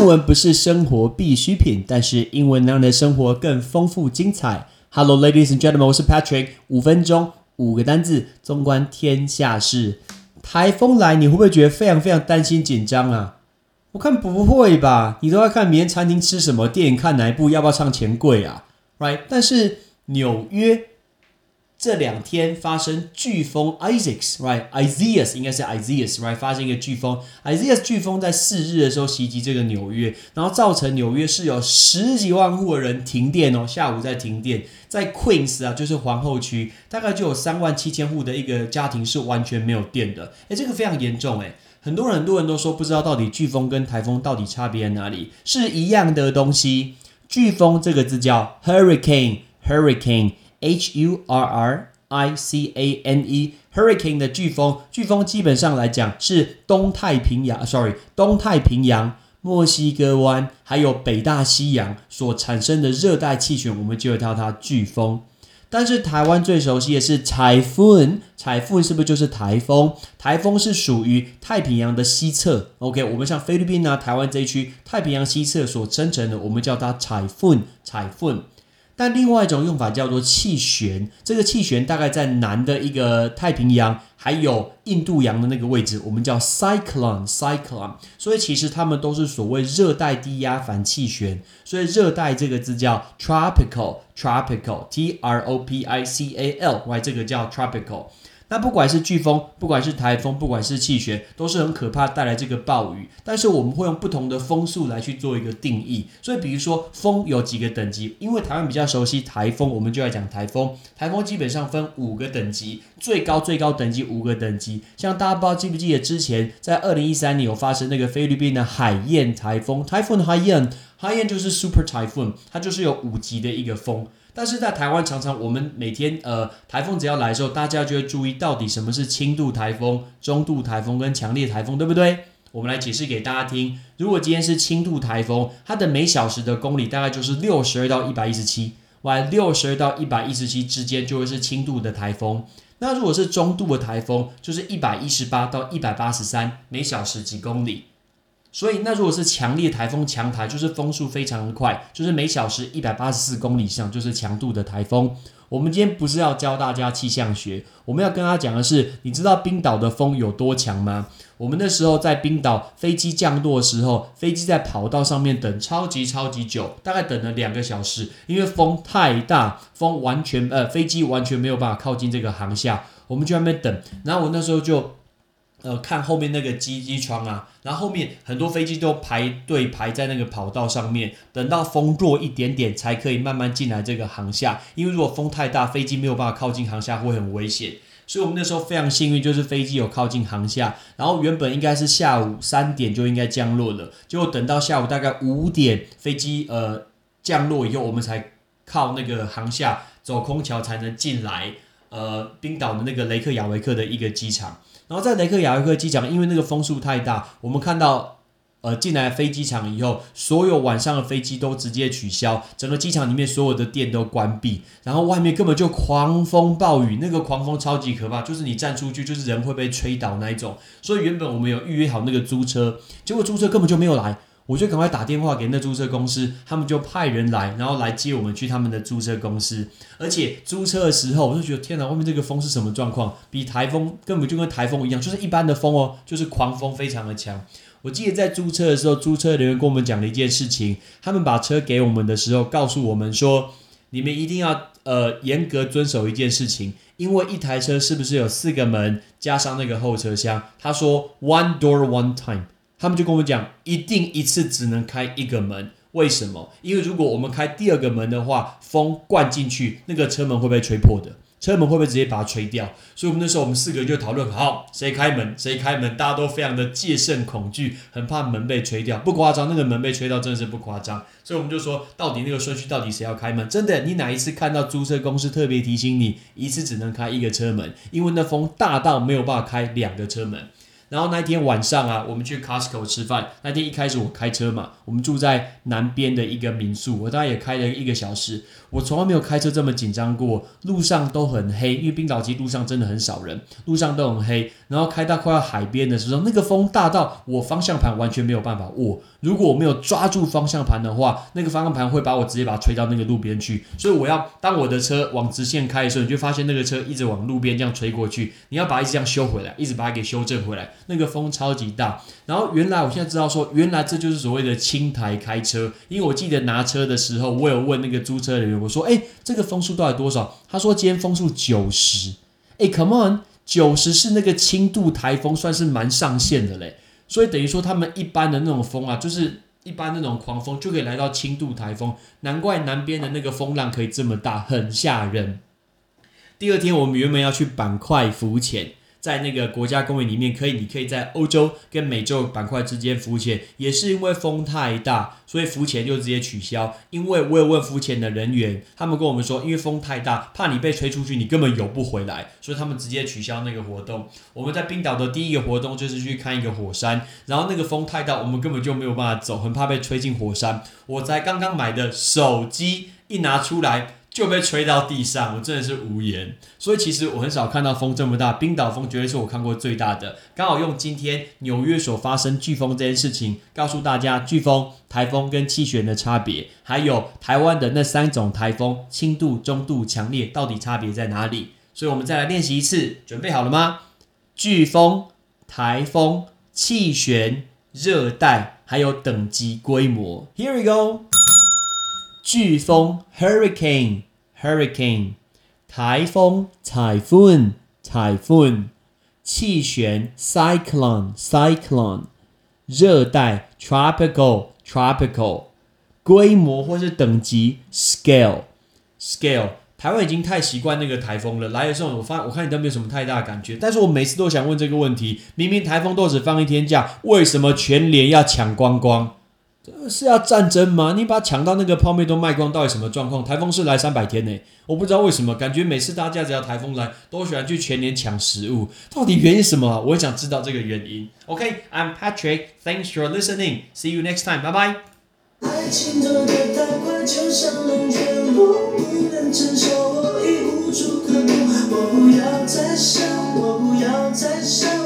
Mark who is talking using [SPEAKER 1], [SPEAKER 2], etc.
[SPEAKER 1] 英文不是生活必需品，但是英文能让你的生活更丰富精彩。Hello, ladies and gentlemen，我是 Patrick。五分钟，五个单字，纵观天下事。台风来，你会不会觉得非常非常担心紧张啊？我看不会吧？你都要看明天餐厅吃什么，电影看哪一部，要不要唱钱柜啊？Right？但是纽约。这两天发生飓风 Isaac，right？Isaias 应该是 Isaias，right？发生一个飓风，Isaias 飓风在四日的时候袭击这个纽约，然后造成纽约是有十几万户的人停电哦，下午在停电，在 Queens 啊，就是皇后区，大概就有三万七千户的一个家庭是完全没有电的，诶，这个非常严重诶，很多人很多人都说不知道到底飓风跟台风到底差别在哪里，是一样的东西。飓风这个字叫 hurricane，hurricane。H U R R I C A N E，hurricane 的飓风，飓风基本上来讲是东太平洋，sorry，东太平洋、墨西哥湾还有北大西洋所产生的热带气旋，我们就叫它飓风。但是台湾最熟悉的是台风，台风是不是就是台风？台风是属于太平洋的西侧，OK，我们像菲律宾啊、台湾这一区太平洋西侧所生成的，我们叫它台风，台风。但另外一种用法叫做气旋，这个气旋大概在南的一个太平洋，还有印度洋的那个位置，我们叫 cyclone，cyclone。所以其实它们都是所谓热带低压反气旋。所以热带这个字叫 tropical，tropical，T R O P I C A L，Y 这个叫 tropical。那不管是飓风，不管是台风，不管是气旋，都是很可怕，带来这个暴雨。但是我们会用不同的风速来去做一个定义。所以，比如说风有几个等级，因为台湾比较熟悉台风，我们就来讲台风。台风基本上分五个等级，最高最高等级五个等级。像大家不知道记不记得之前在二零一三年有发生那个菲律宾的海燕台风，台风海燕，海燕就是 super typhoon，它就是有五级的一个风。但是在台湾，常常我们每天呃台风只要来的时候，大家就会注意到底什么是轻度台风、中度台风跟强烈台风，对不对？我们来解释给大家听。如果今天是轻度台风，它的每小时的公里大概就是六十二到一百一十七，哇，六十二到一百一十七之间就会是轻度的台风。那如果是中度的台风，就是一百一十八到一百八十三每小时几公里。所以，那如果是强烈台风强台，就是风速非常的快，就是每小时一百八十四公里以上，就是强度的台风。我们今天不是要教大家气象学，我们要跟他讲的是，你知道冰岛的风有多强吗？我们那时候在冰岛飞机降落的时候，飞机在跑道上面等超级超级久，大概等了两个小时，因为风太大，风完全呃飞机完全没有办法靠近这个航厦，我们就在那边等。然后我那时候就。呃，看后面那个机机窗啊，然后后面很多飞机都排队排在那个跑道上面，等到风弱一点点才可以慢慢进来这个航下，因为如果风太大，飞机没有办法靠近航下会很危险。所以我们那时候非常幸运，就是飞机有靠近航下，然后原本应该是下午三点就应该降落了，结果等到下午大概五点飞机呃降落以后，我们才靠那个航下走空桥才能进来。呃冰岛的那个雷克雅维克的一个机场。然后在雷克雅未克机场，因为那个风速太大，我们看到，呃，进来飞机场以后，所有晚上的飞机都直接取消，整个机场里面所有的店都关闭，然后外面根本就狂风暴雨，那个狂风超级可怕，就是你站出去就是人会被吹倒那一种。所以原本我们有预约好那个租车，结果租车根本就没有来。我就赶快打电话给那租车公司，他们就派人来，然后来接我们去他们的租车公司。而且租车的时候，我就觉得天哪，外面这个风是什么状况？比台风根本就跟台风一样，就是一般的风哦，就是狂风非常的强。我记得在租车的时候，租车人员跟我们讲了一件事情，他们把车给我们的时候，告诉我们说，你们一定要呃严格遵守一件事情，因为一台车是不是有四个门加上那个后车厢？他说 one door one time。他们就跟我讲，一定一次只能开一个门。为什么？因为如果我们开第二个门的话，风灌进去，那个车门会被吹破的。车门会不会直接把它吹掉？所以，我们那时候我们四个人就讨论，好，谁开门，谁开门。大家都非常的戒慎恐惧，很怕门被吹掉。不夸张，那个门被吹到真的是不夸张。所以，我们就说，到底那个顺序，到底谁要开门？真的，你哪一次看到租车公司特别提醒你，一次只能开一个车门，因为那风大到没有办法开两个车门。然后那一天晚上啊，我们去 Costco 吃饭。那天一开始我开车嘛，我们住在南边的一个民宿，我大概也开了一个小时。我从来没有开车这么紧张过，路上都很黑，因为冰岛其路上真的很少人，路上都很黑。然后开到快要海边的时候，那个风大到我方向盘完全没有办法握。如果我没有抓住方向盘的话，那个方向盘会把我直接把它吹到那个路边去。所以我要当我的车往直线开的时候，你就发现那个车一直往路边这样吹过去，你要把它一直这样修回来，一直把它给修正回来。那个风超级大。然后原来我现在知道说，原来这就是所谓的轻台开车。因为我记得拿车的时候，我有问那个租车人员，我说：“哎，这个风速到底多少？”他说：“今天风速九十。”哎，Come on！九十是那个轻度台风，算是蛮上限的嘞。所以等于说，他们一般的那种风啊，就是一般那种狂风，就可以来到轻度台风。难怪南边的那个风浪可以这么大，很吓人。第二天，我们原本要去板块浮潜。在那个国家公园里面，可以，你可以在欧洲跟美洲板块之间浮潜，也是因为风太大，所以浮潜就直接取消。因为我有问浮潜的人员，他们跟我们说，因为风太大，怕你被吹出去，你根本游不回来，所以他们直接取消那个活动。我们在冰岛的第一个活动就是去看一个火山，然后那个风太大，我们根本就没有办法走，很怕被吹进火山。我才刚刚买的手机一拿出来。就被吹到地上，我真的是无言。所以其实我很少看到风这么大，冰岛风绝对是我看过最大的。刚好用今天纽约所发生飓风这件事情，告诉大家飓风、台风跟气旋的差别，还有台湾的那三种台风轻度、中度、强烈到底差别在哪里。所以我们再来练习一次，准备好了吗？飓风、台风、气旋、热带，还有等级规模。Here we go。飓风 hurricane，hurricane，台风 typhoon，typhoon，气旋 cyclone，cyclone，热带 tropical，tropical，规模或是等级 scale，scale。台湾已经太习惯那个台风了，来的时候我发我看你都没有什么太大感觉，但是我每次都想问这个问题：明明台风都只放一天假，为什么全连要抢光光？这是要战争吗？你把抢到那个泡面都卖光到底什么状况？台风是来三百天呢我不知道为什么感觉每次大家只要台风来都喜欢去全年抢食物。到底原因什么？我想知道这个原因。Ok i'm patrick. Thanks for listening. See you next time. 拜拜
[SPEAKER 2] 爱情走的太快就像龙卷风承受我已无处可躲我不要再想我不要再想。